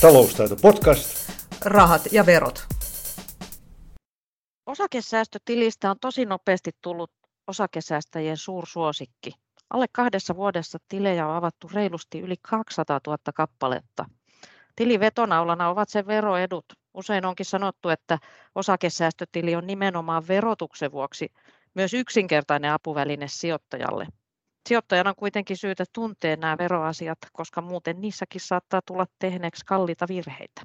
Taloustaito podcast. Rahat ja verot. Osakesäästötilistä on tosi nopeasti tullut osakesäästäjien suursuosikki. Alle kahdessa vuodessa tilejä on avattu reilusti yli 200 000 kappaletta. Tilivetonaulana ovat sen veroedut. Usein onkin sanottu, että osakesäästötili on nimenomaan verotuksen vuoksi myös yksinkertainen apuväline sijoittajalle. Sijoittajan on kuitenkin syytä tuntea nämä veroasiat, koska muuten niissäkin saattaa tulla tehneeksi kalliita virheitä.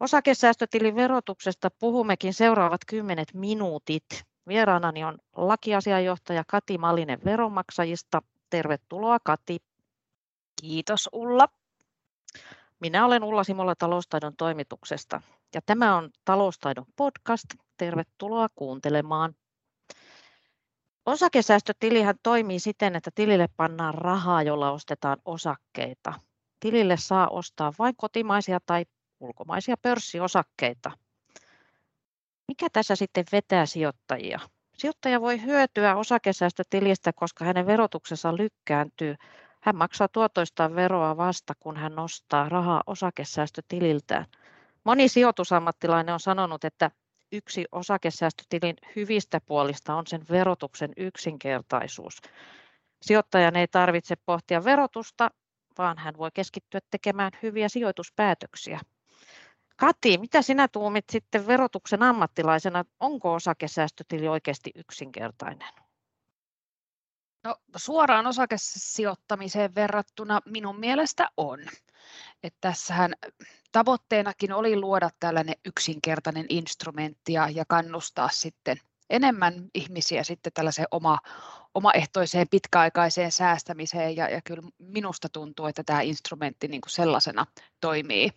Osakesäästötilin verotuksesta puhummekin seuraavat kymmenet minuutit. Vieraanani on lakiasianjohtaja Kati Malinen veronmaksajista. Tervetuloa Kati. Kiitos Ulla. Minä olen Ulla Simola taloustaidon toimituksesta ja tämä on taloustaidon podcast. Tervetuloa kuuntelemaan. Osakesäästötilihän toimii siten, että tilille pannaan rahaa, jolla ostetaan osakkeita. Tilille saa ostaa vain kotimaisia tai ulkomaisia pörssiosakkeita. Mikä tässä sitten vetää sijoittajia? Sijoittaja voi hyötyä osakesäästötilistä, koska hänen verotuksensa lykkääntyy. Hän maksaa tuotoistaan veroa vasta, kun hän nostaa rahaa osakesäästötililtään. Moni sijoitusammattilainen on sanonut, että yksi osakesäästötilin hyvistä puolista on sen verotuksen yksinkertaisuus. Sijoittajan ei tarvitse pohtia verotusta, vaan hän voi keskittyä tekemään hyviä sijoituspäätöksiä. Kati, mitä sinä tuumit sitten verotuksen ammattilaisena? Onko osakesäästötili oikeasti yksinkertainen? No, suoraan osakesijoittamiseen verrattuna minun mielestä on. Että tässähän tavoitteenakin oli luoda tällainen yksinkertainen instrumentti ja, ja kannustaa sitten enemmän ihmisiä sitten tällaiseen oma, omaehtoiseen pitkäaikaiseen säästämiseen ja, ja kyllä minusta tuntuu, että tämä instrumentti niin kuin sellaisena toimii.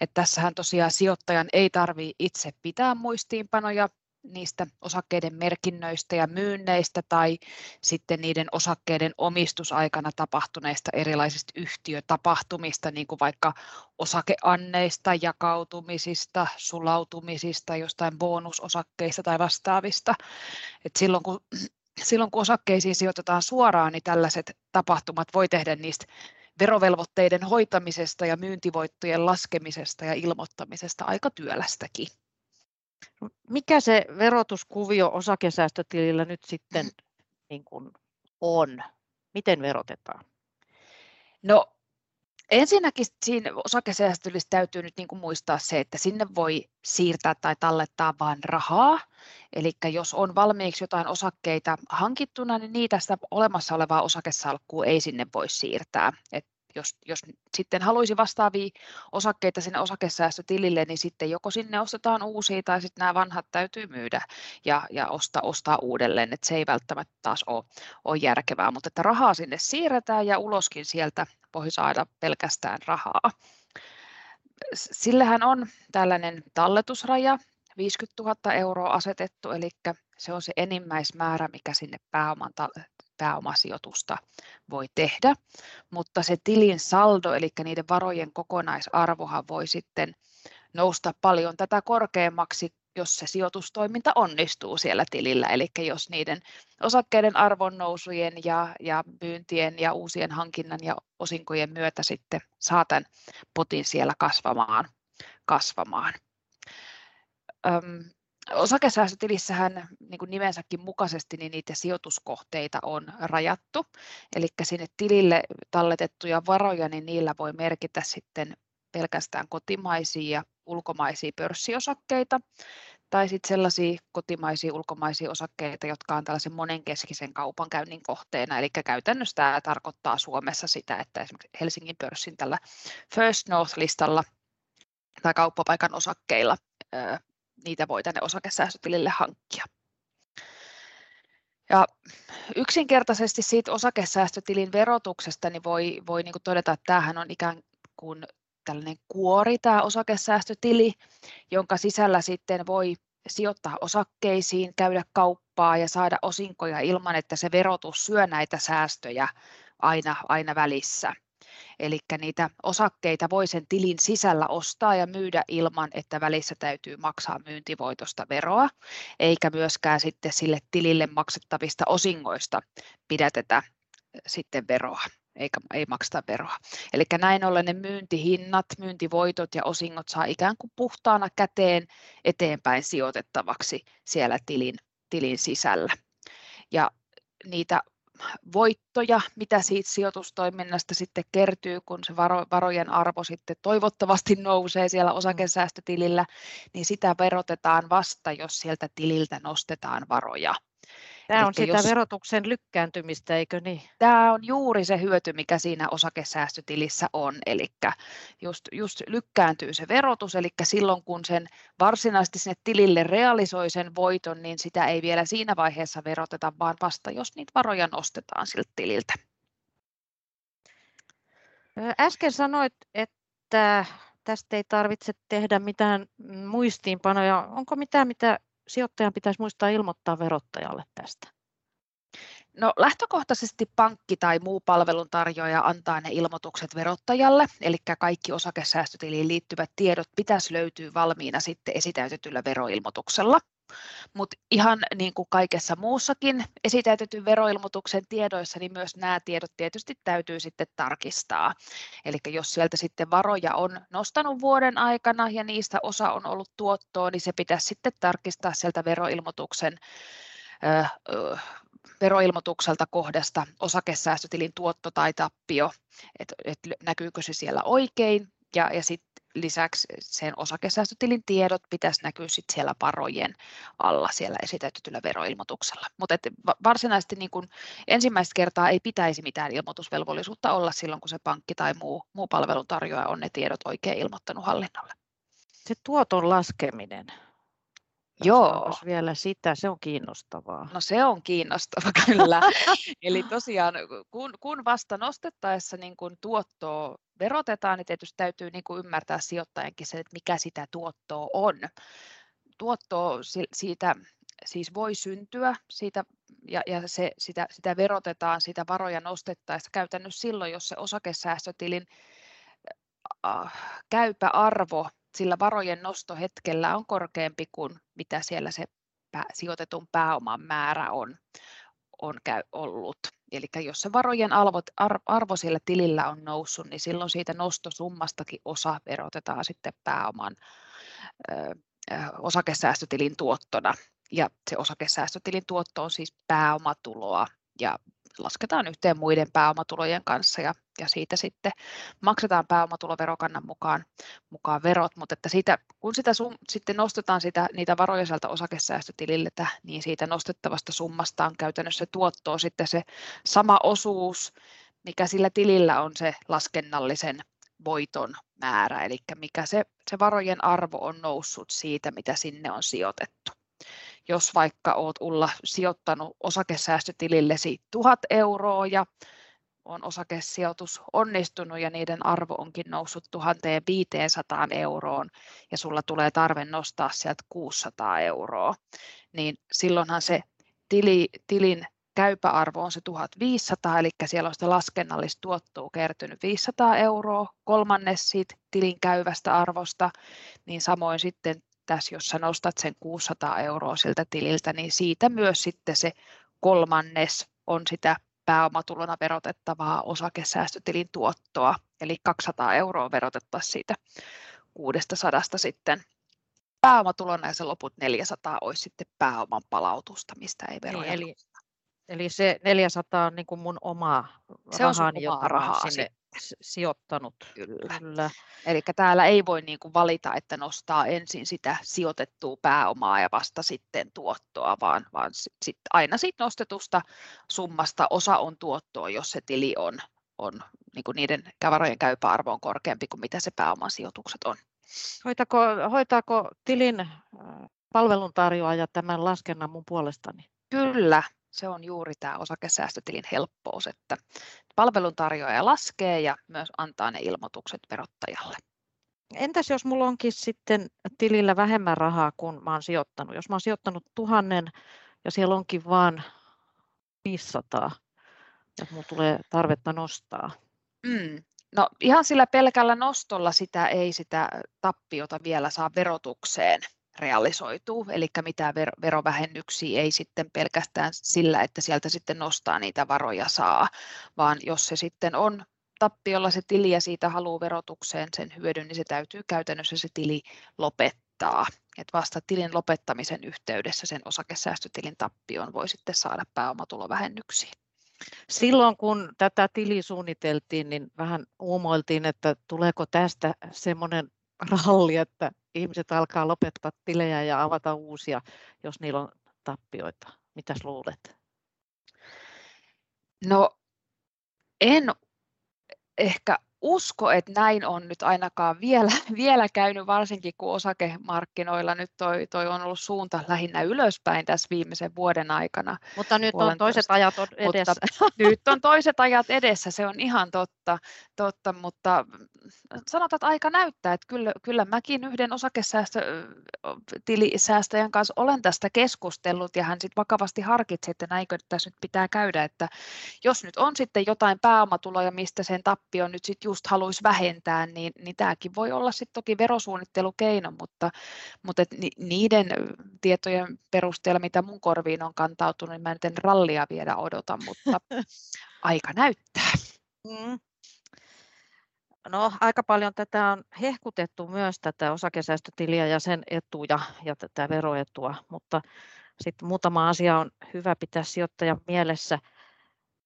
Että tässähän tosiaan sijoittajan ei tarvitse itse pitää muistiinpanoja niistä osakkeiden merkinnöistä ja myynneistä tai sitten niiden osakkeiden omistusaikana tapahtuneista erilaisista yhtiötapahtumista, niin kuin vaikka osakeanneista, jakautumisista, sulautumisista, jostain bonusosakkeista tai vastaavista. Et silloin, kun, silloin kun osakkeisiin sijoitetaan suoraan, niin tällaiset tapahtumat voi tehdä niistä verovelvoitteiden hoitamisesta ja myyntivoittojen laskemisesta ja ilmoittamisesta aika työlästäkin. Mikä se verotuskuvio osakesäästötilillä nyt sitten niin kuin on? Miten verotetaan? No ensinnäkin siinä osakesäästötilissä täytyy nyt niin kuin muistaa se, että sinne voi siirtää tai tallettaa vain rahaa. Eli jos on valmiiksi jotain osakkeita hankittuna, niin niitä sitä olemassa olevaa osakesalkkua ei sinne voi siirtää. Et jos, jos sitten haluaisi vastaavia osakkeita sinne osakesäästötilille, niin sitten joko sinne ostetaan uusia tai sitten nämä vanhat täytyy myydä ja, ja ostaa, ostaa uudelleen, että se ei välttämättä taas ole, ole järkevää, mutta että rahaa sinne siirretään ja uloskin sieltä voi saada pelkästään rahaa. Sillähän on tällainen talletusraja, 50 000 euroa asetettu, eli se on se enimmäismäärä, mikä sinne pääoman pääomasijoitusta voi tehdä, mutta se tilin saldo, eli niiden varojen kokonaisarvohan voi sitten nousta paljon tätä korkeammaksi, jos se sijoitustoiminta onnistuu siellä tilillä, eli jos niiden osakkeiden arvonnousujen ja, ja myyntien ja uusien hankinnan ja osinkojen myötä sitten saa tämän potin siellä kasvamaan. kasvamaan. Osakesäästötilissähän niin kuin nimensäkin mukaisesti niin niitä sijoituskohteita on rajattu, eli sinne tilille talletettuja varoja, niin niillä voi merkitä sitten pelkästään kotimaisia ja ulkomaisia pörssiosakkeita, tai sitten sellaisia kotimaisia ulkomaisia osakkeita, jotka on tällaisen monenkeskisen kaupankäynnin kohteena. Eli käytännössä tämä tarkoittaa Suomessa sitä, että esimerkiksi Helsingin pörssin tällä First North-listalla tai kauppapaikan osakkeilla niitä voi tänne osakesäästötilille hankkia. Ja yksinkertaisesti siitä osakesäästötilin verotuksesta niin voi, voi niin kuin todeta, että tämähän on ikään kuin tällainen kuori, tämä osakesäästötili, jonka sisällä sitten voi sijoittaa osakkeisiin, käydä kauppaa ja saada osinkoja ilman, että se verotus syö näitä säästöjä aina, aina välissä. Eli niitä osakkeita voi sen tilin sisällä ostaa ja myydä ilman, että välissä täytyy maksaa myyntivoitosta veroa, eikä myöskään sitten sille tilille maksettavista osingoista pidätetä sitten veroa. eikä ei makseta veroa. Eli näin ollen ne myyntihinnat, myyntivoitot ja osingot saa ikään kuin puhtaana käteen eteenpäin sijoitettavaksi siellä tilin, tilin sisällä. Ja niitä voittoja, mitä siitä sijoitustoiminnasta sitten kertyy, kun se varo, varojen arvo sitten toivottavasti nousee siellä osakesäästötilillä, niin sitä verotetaan vasta, jos sieltä tililtä nostetaan varoja. Tämä on sitä jos, verotuksen lykkääntymistä, eikö niin? Tämä on juuri se hyöty, mikä siinä osakesäästötilissä on, eli just, just lykkääntyy se verotus, eli silloin kun sen varsinaisesti sinne tilille realisoi sen voiton, niin sitä ei vielä siinä vaiheessa veroteta, vaan vasta jos niitä varoja nostetaan siltä tililtä. Äsken sanoit, että tästä ei tarvitse tehdä mitään muistiinpanoja. Onko mitään, mitä sijoittajan pitäisi muistaa ilmoittaa verottajalle tästä? No lähtökohtaisesti pankki tai muu palveluntarjoaja antaa ne ilmoitukset verottajalle, eli kaikki osakesäästötiliin liittyvät tiedot pitäisi löytyä valmiina sitten esitäytetyllä veroilmoituksella. Mutta ihan niin kuin kaikessa muussakin esitäytetyn veroilmoituksen tiedoissa, niin myös nämä tiedot tietysti täytyy sitten tarkistaa. Eli jos sieltä sitten varoja on nostanut vuoden aikana ja niistä osa on ollut tuottoa, niin se pitäisi sitten tarkistaa sieltä veroilmoituksen veroilmoitukselta kohdasta osakesäästötilin tuotto tai tappio, että et näkyykö se siellä oikein ja, ja sitten lisäksi sen osakesäästötilin tiedot pitäisi näkyä sit siellä varojen alla siellä esitetyllä veroilmoituksella. Mutta varsinaisesti niin kun ensimmäistä kertaa ei pitäisi mitään ilmoitusvelvollisuutta olla silloin, kun se pankki tai muu, muu palveluntarjoaja on ne tiedot oikein ilmoittanut hallinnolle. Se tuoton laskeminen, Joo. vielä sitä, se on kiinnostavaa. No se on kiinnostava kyllä. Eli tosiaan kun, kun vasta nostettaessa niin kun tuottoa verotetaan, niin tietysti täytyy niin ymmärtää sijoittajankin se, että mikä sitä tuottoa on. Tuottoa siitä siis voi syntyä siitä, ja, ja se, sitä, sitä verotetaan sitä varoja nostettaessa käytännössä silloin, jos se osakesäästötilin äh, käypä arvo sillä varojen nostohetkellä on korkeampi kuin mitä siellä se sijoitetun pääoman määrä on, on käy, ollut. Eli jos se varojen arvo, arvo siellä tilillä on noussut, niin silloin siitä nostosummastakin osa verotetaan sitten pääoman ö, osakesäästötilin tuottona. Ja se osakesäästötilin tuotto on siis pääomatuloa ja lasketaan yhteen muiden pääomatulojen kanssa ja, ja siitä sitten maksetaan pääomatuloverokannan mukaan, mukaan verot, mutta että siitä, kun sitä sum, sitten nostetaan sitä, niitä varoja sieltä osakesäästötilille, niin siitä nostettavasta summasta on käytännössä tuottoa sitten se sama osuus, mikä sillä tilillä on se laskennallisen voiton määrä, eli mikä se, se varojen arvo on noussut siitä, mitä sinne on sijoitettu jos vaikka olet Ulla sijoittanut osakesäästötilillesi 1000 euroa ja on osakesijoitus onnistunut ja niiden arvo onkin noussut 1500 euroon ja sulla tulee tarve nostaa sieltä 600 euroa, niin silloinhan se tili, tilin käypäarvo on se 1500, eli siellä on sitä laskennallista tuottoa kertynyt 500 euroa, kolmannes siitä tilin käyvästä arvosta, niin samoin sitten tässä, jos sä nostat sen 600 euroa siltä tililtä, niin siitä myös sitten se kolmannes on sitä pääomatulona verotettavaa osakesäästötilin tuottoa, eli 200 euroa verotettaisiin siitä 600 sitten pääomatulona ja se loput 400 olisi sitten pääoman palautusta, mistä ei veroja niin, eli, eli se 400 on niin kuin mun oma se rahani, on sun rahaa sinne sijoittanut. Kyllä. Kyllä. Eli täällä ei voi niin kuin valita, että nostaa ensin sitä sijoitettua pääomaa ja vasta sitten tuottoa, vaan, vaan sit aina siitä nostetusta summasta osa on tuottoa, jos se tili on, on niin kuin niiden varojen käypä arvo on korkeampi kuin mitä se pääoman sijoitukset on. Hoitaako, hoitaako tilin äh, palveluntarjoaja tämän laskennan mun puolestani? Kyllä, se on juuri tämä osakesäästötilin helppous, että palveluntarjoaja laskee ja myös antaa ne ilmoitukset verottajalle. Entäs jos mulla onkin sitten tilillä vähemmän rahaa kuin mä oon sijoittanut? Jos mä oon sijoittanut tuhannen ja siellä onkin vain 500 ja mulla tulee tarvetta nostaa. Mm. No ihan sillä pelkällä nostolla sitä ei sitä tappiota vielä saa verotukseen realisoituu, eli mitään verovähennyksiä ei sitten pelkästään sillä, että sieltä sitten nostaa niitä varoja saa, vaan jos se sitten on tappiolla se tili ja siitä haluaa verotukseen sen hyödyn, niin se täytyy käytännössä se tili lopettaa. Et vasta tilin lopettamisen yhteydessä sen osakesäästötilin tappioon voi sitten saada pääomatulovähennyksiä. Silloin kun tätä tiliä suunniteltiin, niin vähän uumoiltiin, että tuleeko tästä semmoinen ralli, että ihmiset alkaa lopettaa tilejä ja avata uusia, jos niillä on tappioita. Mitäs luulet? No en ehkä usko, että näin on nyt ainakaan vielä, vielä käynyt, varsinkin kun osakemarkkinoilla nyt toi, toi on ollut suunta lähinnä ylöspäin tässä viimeisen vuoden aikana. Mutta nyt on toiset ajat edessä. Mutta nyt on toiset ajat edessä, se on ihan totta, totta mutta sanotaan, että aika näyttää, että kyllä, kyllä mäkin yhden osakesäästötilisäästäjän kanssa olen tästä keskustellut ja hän sitten vakavasti harkitsi, että näinkö tässä nyt pitää käydä, että jos nyt on sitten jotain pääomatuloja, mistä sen tappio nyt sitten just haluaisi vähentää, niin, niin tämäkin voi olla sitten toki verosuunnittelukeino, mutta, mutta et niiden tietojen perusteella, mitä mun korviin on kantautunut, niin mä nyt en rallia vielä odota, mutta aika näyttää. Mm. No, aika paljon tätä on hehkutettu myös tätä osakesäästötiliä ja sen etuja ja tätä veroetua, mutta sitten muutama asia on hyvä pitää sijoittajan mielessä.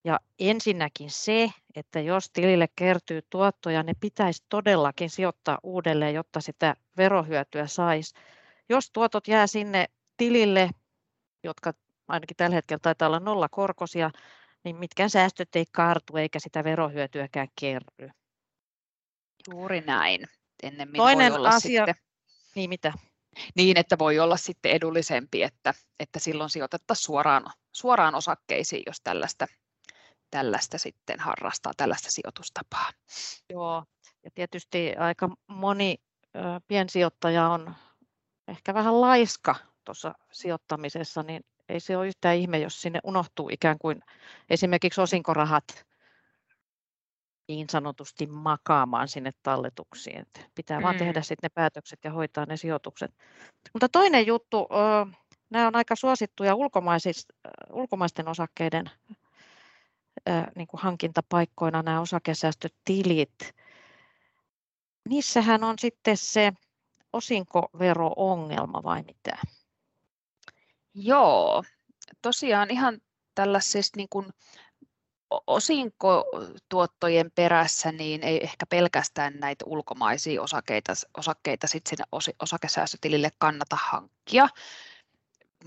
Ja ensinnäkin se, että jos tilille kertyy tuottoja, ne pitäisi todellakin sijoittaa uudelleen, jotta sitä verohyötyä saisi. Jos tuotot jää sinne tilille, jotka ainakin tällä hetkellä taitaa olla nollakorkoisia, niin mitkään säästöt ei kartu eikä sitä verohyötyäkään kerry. Juuri näin. Ennemmin Toinen voi olla asia, sitten, niin mitä? Niin, että voi olla sitten edullisempi, että, että silloin sijoitettaisiin suoraan, suoraan osakkeisiin, jos tällaista tällaista sitten harrastaa, tällaista sijoitustapaa. Joo, ja tietysti aika moni ö, piensijoittaja on ehkä vähän laiska tuossa sijoittamisessa, niin ei se ole yhtään ihme, jos sinne unohtuu ikään kuin esimerkiksi osinkorahat niin sanotusti makaamaan sinne talletuksiin. Että pitää mm. vaan tehdä sitten ne päätökset ja hoitaa ne sijoitukset. Mutta toinen juttu, nämä on aika suosittuja ulkomaisten osakkeiden niin kuin hankintapaikkoina nämä osakesäästötilit. Niissähän on sitten se osinkovero-ongelma vai mitä? Joo, tosiaan ihan tällaisista niin kuin osinkotuottojen perässä niin ei ehkä pelkästään näitä ulkomaisia osakkeita, osakkeita sit sinne osakesäästötilille kannata hankkia,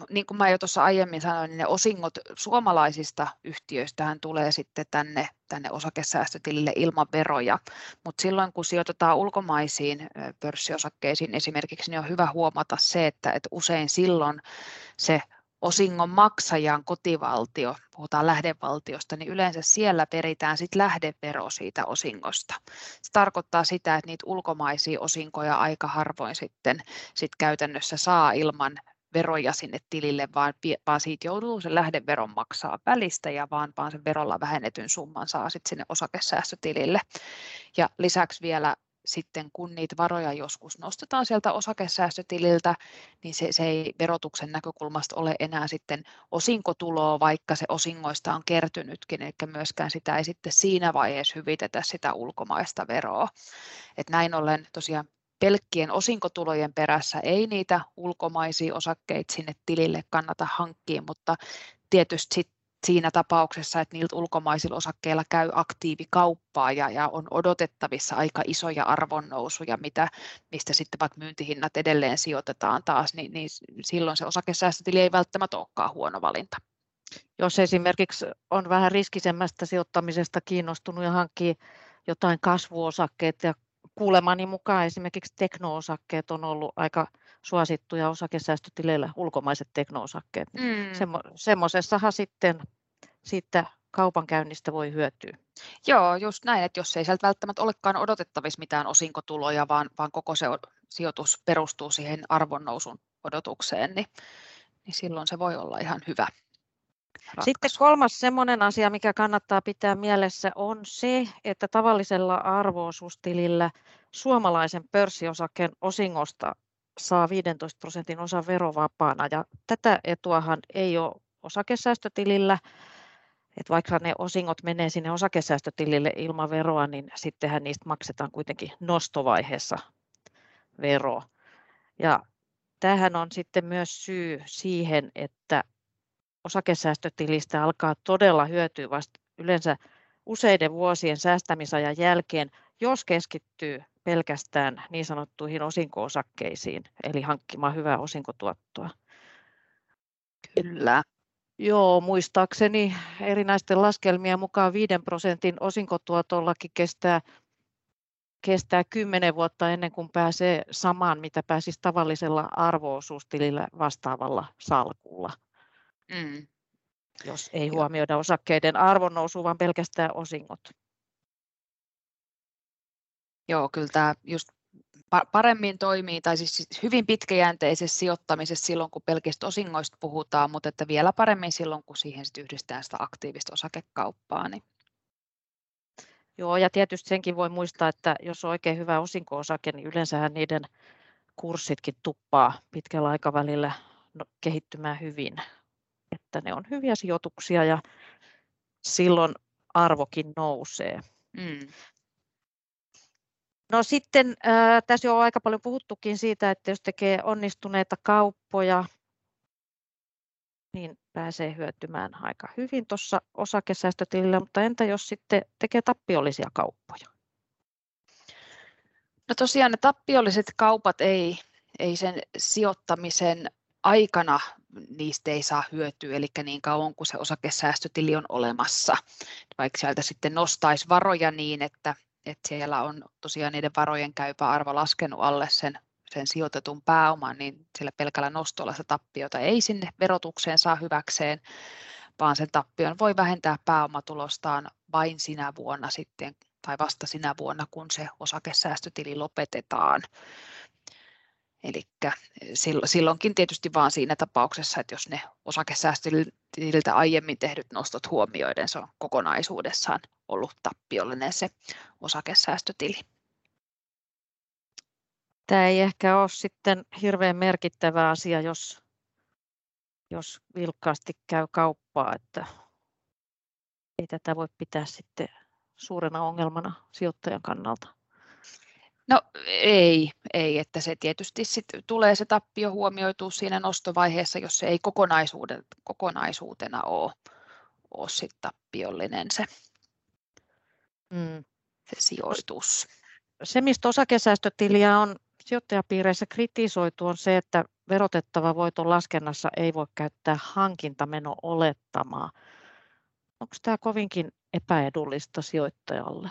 niin kuin mä jo tuossa aiemmin sanoin, niin ne osingot suomalaisista yhtiöistähän tulee sitten tänne, tänne osakesäästötilille ilman veroja, mutta silloin kun sijoitetaan ulkomaisiin pörssiosakkeisiin esimerkiksi, niin on hyvä huomata se, että, että usein silloin se osingon maksajan kotivaltio, puhutaan lähdevaltiosta, niin yleensä siellä peritään sit lähdevero siitä osingosta. Se tarkoittaa sitä, että niitä ulkomaisia osinkoja aika harvoin sitten sit käytännössä saa ilman veroja sinne tilille, vaan, vaan siitä joutuu sen lähdeveron maksaa välistä ja vaan, vaan sen verolla vähennetyn summan saa sitten sinne osakesäästötilille. Ja lisäksi vielä sitten kun niitä varoja joskus nostetaan sieltä osakesäästötililtä, niin se, se ei verotuksen näkökulmasta ole enää sitten osinkotuloa, vaikka se osingoista on kertynytkin, eli myöskään sitä ei sitten siinä vaiheessa hyvitetä sitä ulkomaista veroa. Et näin ollen tosiaan pelkkien osinkotulojen perässä ei niitä ulkomaisia osakkeita sinne tilille kannata hankkia, mutta tietysti sit siinä tapauksessa, että niiltä ulkomaisilla osakkeilla käy aktiivikauppaa ja, ja on odotettavissa aika isoja arvonnousuja, mitä, mistä sitten vaikka myyntihinnat edelleen sijoitetaan taas, niin, niin silloin se osakesäästötili ei välttämättä olekaan huono valinta. Jos esimerkiksi on vähän riskisemmästä sijoittamisesta kiinnostunut ja hankkii jotain kasvuosakkeita ja kuulemani mukaan esimerkiksi teknoosakkeet on ollut aika suosittuja osakesäästötileillä, ulkomaiset teknoosakkeet. Mm. Semmo, semmoisessahan sitten siitä kaupankäynnistä voi hyötyä. Joo, just näin, että jos ei sieltä välttämättä olekaan odotettavissa mitään osinkotuloja, vaan, vaan koko se sijoitus perustuu siihen arvonnousun odotukseen, niin, niin silloin se voi olla ihan hyvä. Ratkaisu. Sitten kolmas semmoinen asia, mikä kannattaa pitää mielessä, on se, että tavallisella arvoosuustilillä suomalaisen pörssiosakkeen osingosta saa 15 prosentin osan verovapaana ja tätä etuahan ei ole osakesäästötilillä. että vaikka ne osingot menee sinne osakesäästötilille ilman veroa, niin sittenhän niistä maksetaan kuitenkin nostovaiheessa vero. Ja tähän on sitten myös syy siihen, että osakesäästötilistä alkaa todella hyötyä vasta yleensä useiden vuosien säästämisajan jälkeen, jos keskittyy pelkästään niin sanottuihin osinko-osakkeisiin, eli hankkimaan hyvää osinkotuottoa. Kyllä. Joo, muistaakseni erinäisten laskelmien mukaan 5 prosentin osinkotuotollakin kestää, kestää 10 vuotta ennen kuin pääsee samaan, mitä pääsisi tavallisella arvoosuustilillä vastaavalla salkulla. Mm. Jos ei huomioida osakkeiden arvonnousu, vaan pelkästään osingot. Joo, kyllä tämä just paremmin toimii, tai siis hyvin pitkäjänteisessä sijoittamisessa silloin, kun pelkistä osingoista puhutaan, mutta että vielä paremmin silloin, kun siihen sit yhdistetään sitä aktiivista osakekauppaa. Niin. Joo, ja tietysti senkin voi muistaa, että jos on oikein hyvä osinko-osake, niin yleensähän niiden kurssitkin tuppaa pitkällä aikavälillä no, kehittymään hyvin. Että ne on hyviä sijoituksia ja silloin arvokin nousee. Mm. No sitten äh, tässä on aika paljon puhuttukin siitä, että jos tekee onnistuneita kauppoja, niin pääsee hyötymään aika hyvin tuossa osakesäästötilillä, mutta entä jos sitten tekee tappiollisia kauppoja? No tosiaan ne tappiolliset kaupat ei, ei sen sijoittamisen aikana niistä ei saa hyötyä, eli niin kauan kuin se osakesäästötili on olemassa. Vaikka sieltä sitten nostaisi varoja niin, että että siellä on tosiaan niiden varojen käypä arvo laskenut alle sen, sen sijoitetun pääoman, niin sillä pelkällä nostolla se tappiota ei sinne verotukseen saa hyväkseen, vaan sen tappion voi vähentää pääomatulostaan vain sinä vuonna sitten tai vasta sinä vuonna, kun se osakesäästötili lopetetaan. Eli silloinkin tietysti vaan siinä tapauksessa, että jos ne osakesäästötililtä aiemmin tehdyt nostot huomioiden, se on kokonaisuudessaan ollut tappiollinen se osakesäästötili. Tämä ei ehkä ole sitten hirveän merkittävä asia, jos, jos vilkkaasti käy kauppaa, että ei tätä voi pitää sitten suurena ongelmana sijoittajan kannalta. No ei, ei, että se tietysti sit tulee se tappio huomioituu siinä nostovaiheessa, jos se ei kokonaisuutena ole, ole sit tappiollinen se, mm. se sijoitus. Se, mistä osakesäästötiliä on sijoittajapiireissä kritisoitu, on se, että verotettava voiton laskennassa ei voi käyttää hankintameno-olettamaa. Onko tämä kovinkin epäedullista sijoittajalle?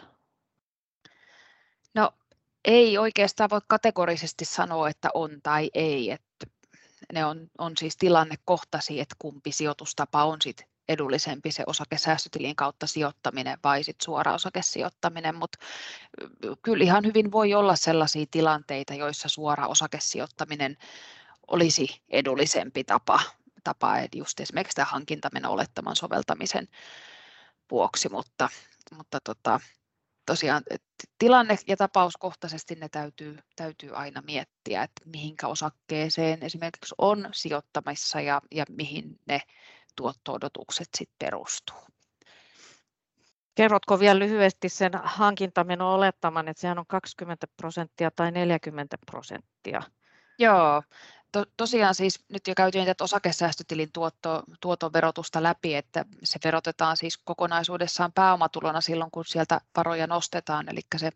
No ei oikeastaan voi kategorisesti sanoa, että on tai ei. Että ne on, on siis tilannekohtaisia, että kumpi sijoitustapa on sit edullisempi se osakesäästötilin kautta sijoittaminen vai sit suora osakesijoittaminen, mutta kyllä ihan hyvin voi olla sellaisia tilanteita, joissa suora osakesijoittaminen olisi edullisempi tapa, tapa just esimerkiksi tämä hankintameno olettaman soveltamisen vuoksi, mutta, mutta tota, tosiaan tilanne- ja tapauskohtaisesti ne täytyy, täytyy aina miettiä, että mihinkä osakkeeseen esimerkiksi on sijoittamassa ja, ja mihin ne tuotto-odotukset sitten perustuu. Kerrotko vielä lyhyesti sen hankintameno olettaman, että sehän on 20 prosenttia tai 40 prosenttia? Joo, to, tosiaan siis nyt jo käytiin tätä osakesäästötilin tuotto, tuoton verotusta läpi, että se verotetaan siis kokonaisuudessaan pääomatulona silloin, kun sieltä varoja nostetaan, eli se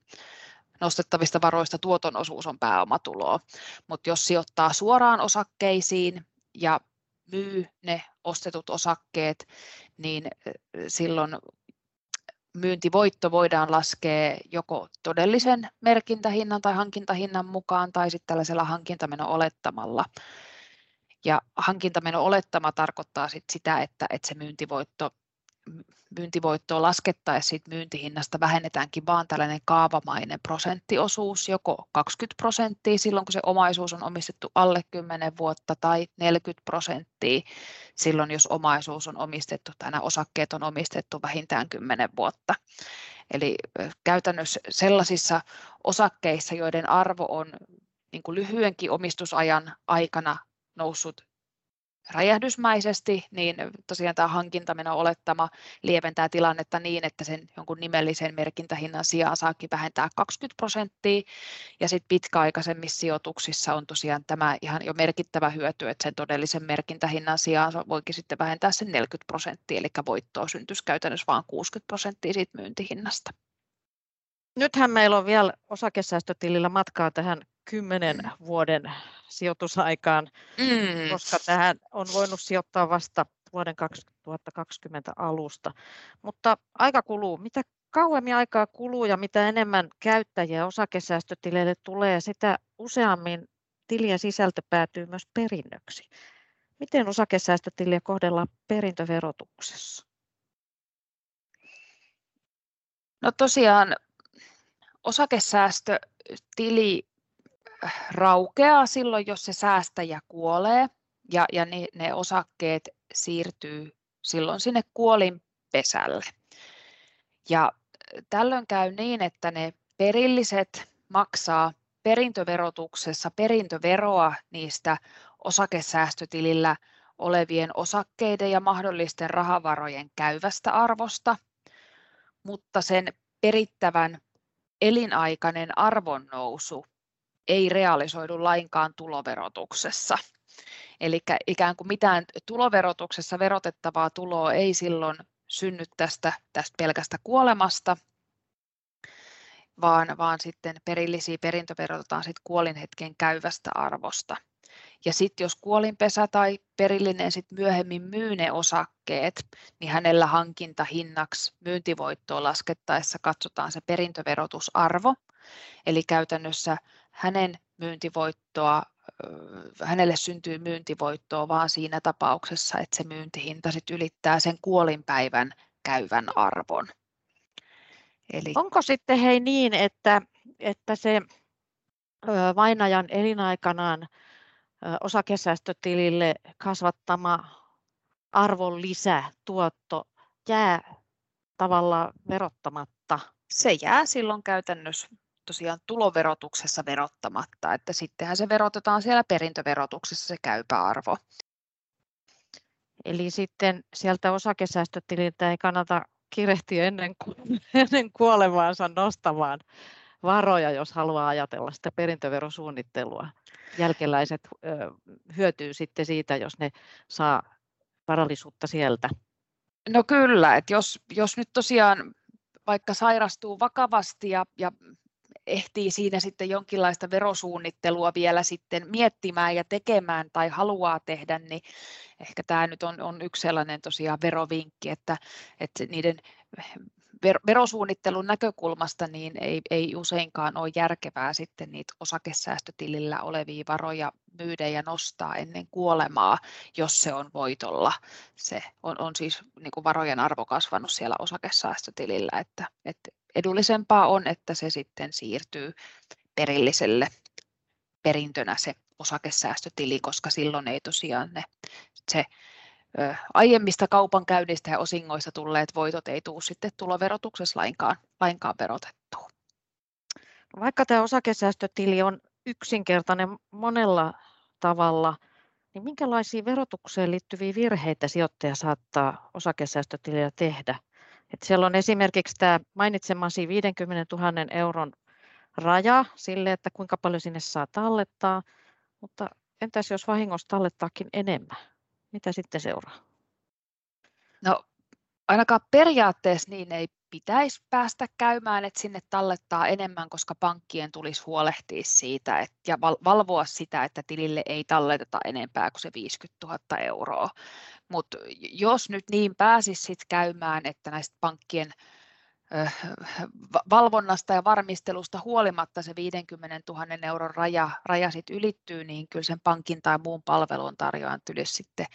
nostettavista varoista tuoton osuus on pääomatuloa. Mutta jos sijoittaa suoraan osakkeisiin ja myy ne ostetut osakkeet, niin silloin myyntivoitto voidaan laskea joko todellisen merkintähinnan tai hankintahinnan mukaan tai sitten tällaisella hankintameno olettamalla. Ja hankintameno olettama tarkoittaa sit sitä, että, että se myyntivoitto myyntivoittoa laskettaessa siitä myyntihinnasta vähennetäänkin vain tällainen kaavamainen prosenttiosuus, joko 20 prosenttia silloin, kun se omaisuus on omistettu alle 10 vuotta, tai 40 prosenttia silloin, jos omaisuus on omistettu tai nämä osakkeet on omistettu vähintään 10 vuotta. Eli käytännössä sellaisissa osakkeissa, joiden arvo on niin kuin lyhyenkin omistusajan aikana noussut räjähdysmäisesti, niin tosiaan tämä hankintameno olettama lieventää tilannetta niin, että sen jonkun nimellisen merkintähinnan sijaan saakin vähentää 20 prosenttia. Ja sitten pitkäaikaisemmissa sijoituksissa on tosiaan tämä ihan jo merkittävä hyöty, että sen todellisen merkintähinnan sijaan voikin sitten vähentää sen 40 prosenttia, eli voittoa syntyisi käytännössä vain 60 prosenttia siitä myyntihinnasta. Nythän meillä on vielä osakesäästötilillä matkaa tähän kymmenen mm. vuoden sijoitusaikaan, mm. koska tähän on voinut sijoittaa vasta vuoden 2020 alusta. Mutta aika kuluu. Mitä kauemmin aikaa kuluu ja mitä enemmän käyttäjiä osakesäästötileille tulee, sitä useammin tilien sisältö päätyy myös perinnöksi. Miten osakesäästötiliä kohdellaan perintöverotuksessa? No tosiaan osakesäästötili raukeaa silloin, jos se säästäjä kuolee ja, ja ne, ne osakkeet siirtyy silloin sinne kuolinpesälle. Ja tällöin käy niin, että ne perilliset maksaa perintöverotuksessa perintöveroa niistä osakesäästötilillä olevien osakkeiden ja mahdollisten rahavarojen käyvästä arvosta, mutta sen perittävän elinaikainen arvonnousu ei realisoidu lainkaan tuloverotuksessa. Eli ikään kuin mitään tuloverotuksessa verotettavaa tuloa ei silloin synny tästä, tästä pelkästä kuolemasta, vaan, vaan sitten perillisiä perintöverotetaan sitten kuolinhetken käyvästä arvosta. Ja sitten jos kuolinpesä tai perillinen sitten myöhemmin myy ne osakkeet, niin hänellä hankintahinnaksi myyntivoittoa laskettaessa katsotaan se perintöverotusarvo. Eli käytännössä hänen myyntivoittoa, hänelle syntyy myyntivoittoa vaan siinä tapauksessa, että se myyntihinta sit ylittää sen kuolinpäivän käyvän arvon. Eli... Onko sitten hei niin, että, että se vainajan elinaikanaan osakesäästötilille kasvattama arvon lisä, tuotto jää tavallaan verottamatta? Se jää silloin käytännössä tosiaan tuloverotuksessa verottamatta, että sittenhän se verotetaan siellä perintöverotuksessa se käypä arvo. Eli sitten sieltä osakesäästötililtä ei kannata kirehtiä ennen, ennen kuolemaansa nostamaan varoja, jos haluaa ajatella sitä perintöverosuunnittelua. Jälkeläiset ö, hyötyy sitten siitä, jos ne saa varallisuutta sieltä. No kyllä, että jos, jos nyt tosiaan vaikka sairastuu vakavasti ja, ja ehtii siinä sitten jonkinlaista verosuunnittelua vielä sitten miettimään ja tekemään tai haluaa tehdä, niin ehkä tämä nyt on, on yksi sellainen tosiaan verovinkki, että, että niiden verosuunnittelun näkökulmasta niin ei, ei useinkaan ole järkevää sitten niitä osakesäästötilillä olevia varoja myydä ja nostaa ennen kuolemaa, jos se on voitolla. Se on, on siis niin kuin varojen arvo kasvanut siellä osakesäästötilillä, että, että edullisempaa on, että se sitten siirtyy perilliselle perintönä se osakesäästötili, koska silloin ei tosiaan ne, se ö, aiemmista kaupankäynnistä ja osingoista tulleet voitot ei tule sitten tuloverotuksessa lainkaan, lainkaan verotettua. Vaikka tämä osakesäästötili on yksinkertainen monella tavalla, niin minkälaisia verotukseen liittyviä virheitä sijoittaja saattaa osakesäästötilillä tehdä? Et siellä on esimerkiksi tämä mainitsemasi 50 000 euron raja sille, että kuinka paljon sinne saa tallettaa, mutta entäs jos vahingossa tallettaakin enemmän? Mitä sitten seuraa? No ainakaan periaatteessa niin ei pitäisi päästä käymään, että sinne tallettaa enemmän, koska pankkien tulisi huolehtia siitä että, ja valvoa sitä, että tilille ei talleteta enempää kuin se 50 000 euroa. Mutta jos nyt niin pääsisi sit käymään, että näistä pankkien valvonnasta ja varmistelusta huolimatta se 50 000 euron raja, raja sit ylittyy, niin kyllä sen pankin tai muun palvelun tarjoajan tulisi sitten,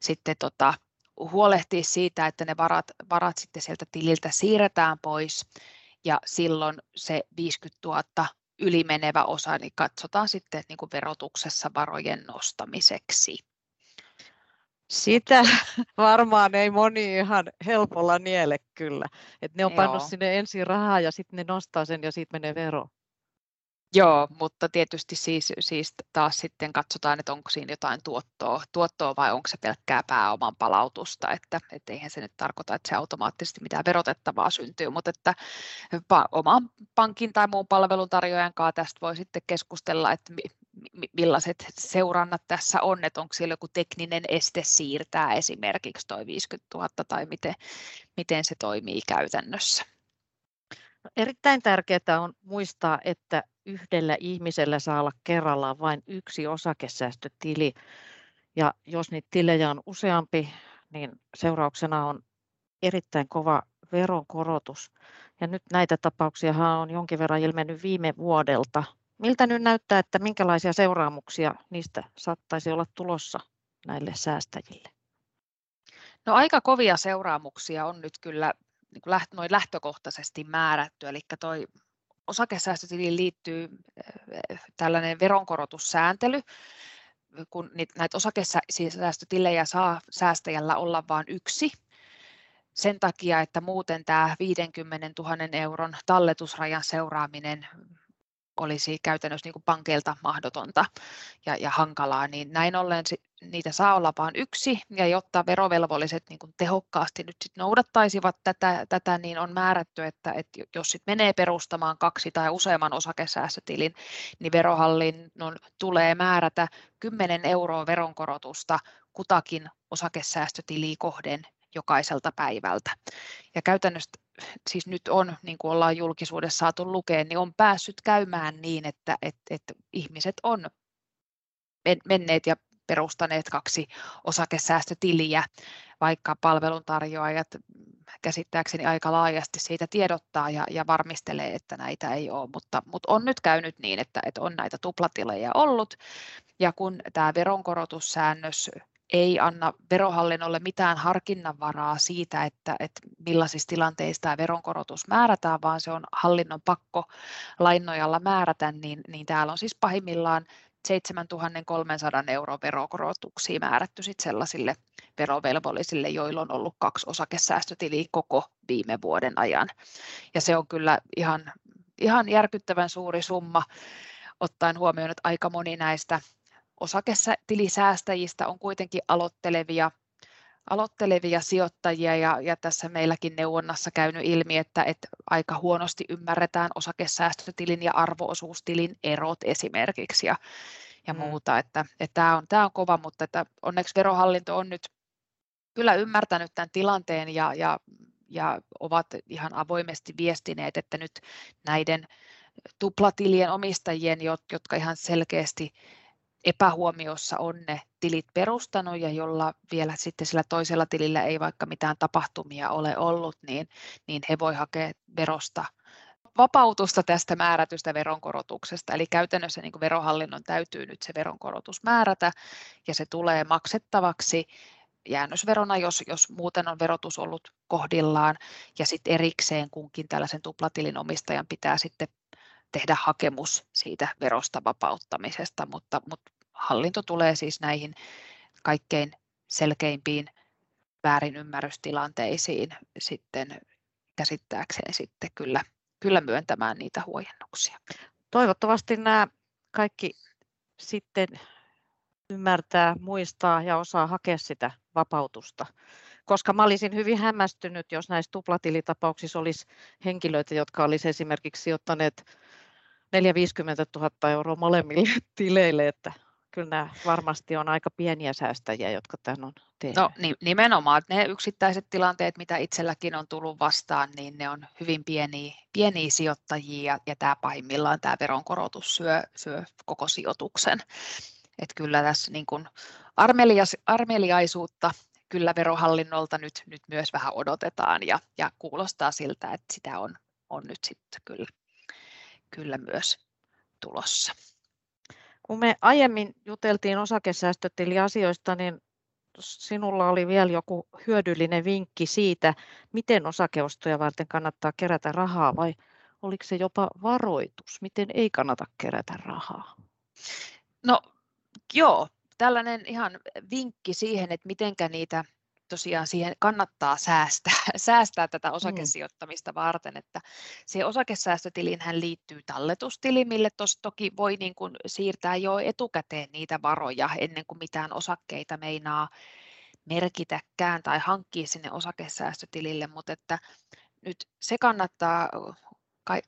sitten tota, huolehtia siitä, että ne varat, varat sitten sieltä tililtä siirretään pois ja silloin se 50 000 ylimenevä osa niin katsotaan sitten niin kuin verotuksessa varojen nostamiseksi. Sitä varmaan ei moni ihan helpolla niele kyllä. Et ne on Joo. pannut sinne ensin rahaa ja sitten ne nostaa sen ja siitä menee vero. Joo, mutta tietysti siis, siis taas sitten katsotaan, että onko siinä jotain tuottoa, tuottoa vai onko se pelkkää pääoman palautusta, että et eihän se nyt tarkoita, että se automaattisesti mitään verotettavaa syntyy, mutta että oman pankin tai muun palveluntarjoajan kanssa tästä voi sitten keskustella, että millaiset seurannat tässä on, että onko siellä joku tekninen este siirtää esimerkiksi tuo 50 000 tai miten, miten se toimii käytännössä. No, erittäin tärkeää on muistaa, että yhdellä ihmisellä saa olla kerrallaan vain yksi osakesäästötili. Ja jos niitä tilejä on useampi, niin seurauksena on erittäin kova veronkorotus. Ja nyt näitä tapauksia on jonkin verran ilmennyt viime vuodelta. Miltä nyt näyttää, että minkälaisia seuraamuksia niistä saattaisi olla tulossa näille säästäjille? No aika kovia seuraamuksia on nyt kyllä niin kuin noin lähtökohtaisesti määrätty, eli toi osakesäästötiliin liittyy eh, tällainen veronkorotussääntely, kun näitä osakesäästötilejä saa säästäjällä olla vain yksi, sen takia, että muuten tämä 50 000 euron talletusrajan seuraaminen olisi käytännössä niin kuin pankeilta mahdotonta ja, ja hankalaa, niin näin ollen niitä saa olla vain yksi, ja jotta verovelvolliset niin kuin tehokkaasti nyt sit noudattaisivat tätä, tätä, niin on määrätty, että, että jos sit menee perustamaan kaksi tai useamman osakesäästötilin, niin verohallinnon tulee määrätä 10 euroa veronkorotusta kutakin osakesäästötiliä kohden jokaiselta päivältä. Ja käytännössä siis nyt on, niin kuin ollaan julkisuudessa saatu lukea, niin on päässyt käymään niin, että, että, että ihmiset on menneet ja perustaneet kaksi osakesäästötiliä, vaikka palveluntarjoajat käsittääkseni aika laajasti siitä tiedottaa ja, ja varmistelee, että näitä ei ole, mutta, mutta on nyt käynyt niin, että, että on näitä tuplatileja ollut, ja kun tämä veronkorotussäännös ei anna verohallinnolle mitään harkinnanvaraa siitä, että, että millaisissa tilanteissa tämä veronkorotus määrätään, vaan se on hallinnon pakko lainnojalla määrätä, niin, niin täällä on siis pahimmillaan 7300 euro verokorotuksia määrätty sit sellaisille verovelvollisille, joilla on ollut kaksi osakesäästötiliä koko viime vuoden ajan. Ja se on kyllä ihan, ihan järkyttävän suuri summa, ottaen huomioon, että aika moni näistä osaketilisäästäjistä on kuitenkin aloittelevia, aloittelevia sijoittajia ja, ja tässä meilläkin neuvonnassa käynyt ilmi, että, että aika huonosti ymmärretään osakesäästötilin ja arvoosuustilin erot esimerkiksi ja, ja mm. muuta, että, että tämä, on, tämä on kova, mutta että onneksi verohallinto on nyt kyllä ymmärtänyt tämän tilanteen ja, ja, ja ovat ihan avoimesti viestineet, että nyt näiden tuplatilien omistajien, jotka ihan selkeästi epähuomiossa on ne tilit perustanut ja jolla vielä sitten sillä toisella tilillä ei vaikka mitään tapahtumia ole ollut, niin, niin he voi hakea verosta vapautusta tästä määrätystä veronkorotuksesta. Eli käytännössä niin verohallinnon täytyy nyt se veronkorotus määrätä ja se tulee maksettavaksi jäännösverona, jos, jos muuten on verotus ollut kohdillaan ja sitten erikseen kunkin tällaisen tuplatilin omistajan pitää sitten tehdä hakemus siitä verosta vapauttamisesta, mutta, mutta hallinto tulee siis näihin kaikkein selkeimpiin väärinymmärrystilanteisiin sitten käsittääkseen sitten kyllä, kyllä myöntämään niitä huojennuksia. Toivottavasti nämä kaikki sitten ymmärtää, muistaa ja osaa hakea sitä vapautusta. Koska mä olisin hyvin hämmästynyt, jos näissä tuplatilitapauksissa olisi henkilöitä, jotka olisi esimerkiksi sijoittaneet 450 000 euroa molemmille tileille, että kyllä nämä varmasti on aika pieniä säästäjiä, jotka tämän on tehnyt. No nimenomaan, ne yksittäiset tilanteet, mitä itselläkin on tullut vastaan, niin ne on hyvin pieniä, pieniä sijoittajia ja tämä pahimmillaan tämä veronkorotus syö, syö koko sijoituksen. Että kyllä tässä niin kuin armelias, armeliaisuutta kyllä verohallinnolta nyt, nyt myös vähän odotetaan ja, ja kuulostaa siltä, että sitä on, on nyt sitten kyllä kyllä myös tulossa. Kun me aiemmin juteltiin osakesäästötiliasioista, niin sinulla oli vielä joku hyödyllinen vinkki siitä, miten osakeostoja varten kannattaa kerätä rahaa vai oliko se jopa varoitus, miten ei kannata kerätä rahaa? No joo, tällainen ihan vinkki siihen, että miten niitä tosiaan siihen kannattaa säästää, säästää tätä mm. osakesijoittamista varten, että se osakesäästötilinhän liittyy talletustili, mille tos toki voi niin kuin siirtää jo etukäteen niitä varoja ennen kuin mitään osakkeita meinaa merkitäkään tai hankkia sinne osakesäästötilille, mutta että nyt se kannattaa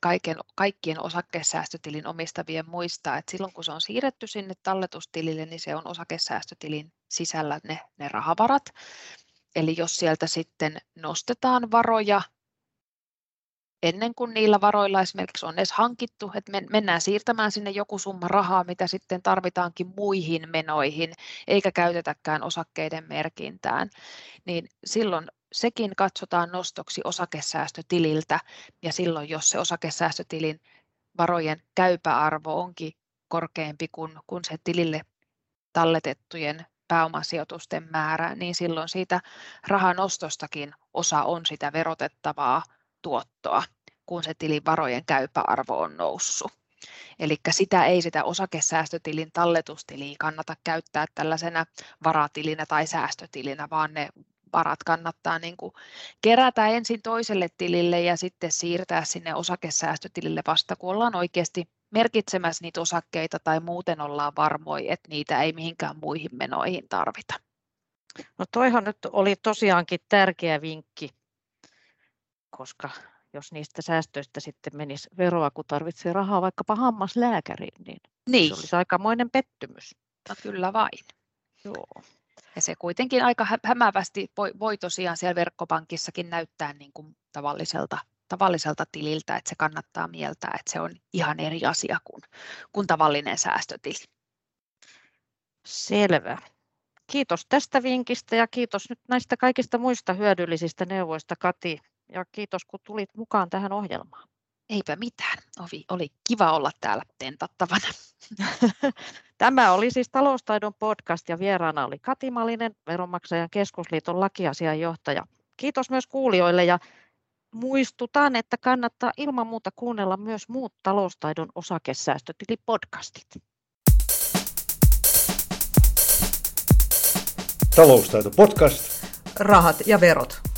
kaiken, kaikkien osakesäästötilin omistavien muistaa, että silloin kun se on siirretty sinne talletustilille, niin se on osakesäästötilin sisällä ne, ne rahavarat. Eli jos sieltä sitten nostetaan varoja ennen kuin niillä varoilla esimerkiksi on edes hankittu, että mennään siirtämään sinne joku summa rahaa, mitä sitten tarvitaankin muihin menoihin, eikä käytetäkään osakkeiden merkintään, niin silloin sekin katsotaan nostoksi osakesäästötililtä. Ja silloin, jos se osakesäästötilin varojen käypäarvo onkin korkeampi kuin, kuin se tilille talletettujen pääomasijoitusten määrä, niin silloin siitä rahanostostakin osa on sitä verotettavaa tuottoa, kun se tilin varojen käypäarvo on noussut. Eli sitä ei sitä osakesäästötilin talletustiliä kannata käyttää tällaisena varatilinä tai säästötilinä, vaan ne varat kannattaa niin kuin kerätä ensin toiselle tilille ja sitten siirtää sinne osakesäästötilille vasta, kun ollaan oikeasti merkitsemässä niitä osakkeita tai muuten ollaan varmoja, että niitä ei mihinkään muihin menoihin tarvita. No toihan nyt oli tosiaankin tärkeä vinkki, koska jos niistä säästöistä sitten menisi veroa, kun tarvitsee rahaa vaikkapa hammaslääkäriin, niin, niin. se olisi aikamoinen pettymys. No kyllä vain. Joo. Ja se kuitenkin aika hämävästi voi, voi tosiaan siellä verkkopankissakin näyttää niin kuin tavalliselta, tavalliselta tililtä, että se kannattaa mieltää, että se on ihan eri asia kuin, kuin tavallinen säästötili. Selvä. Kiitos tästä vinkistä ja kiitos nyt näistä kaikista muista hyödyllisistä neuvoista, Kati. Ja kiitos, kun tulit mukaan tähän ohjelmaan. Eipä mitään. Oli, oli kiva olla täällä tentattavana. Tämä oli siis Taloustaidon podcast ja vieraana oli Kati Malinen, Veronmaksajan keskusliiton lakiasianjohtaja. Kiitos myös kuulijoille ja muistutan, että kannattaa ilman muuta kuunnella myös muut taloustaidon osakesäästötili-podcastit. Taloustaito podcast. Rahat ja verot.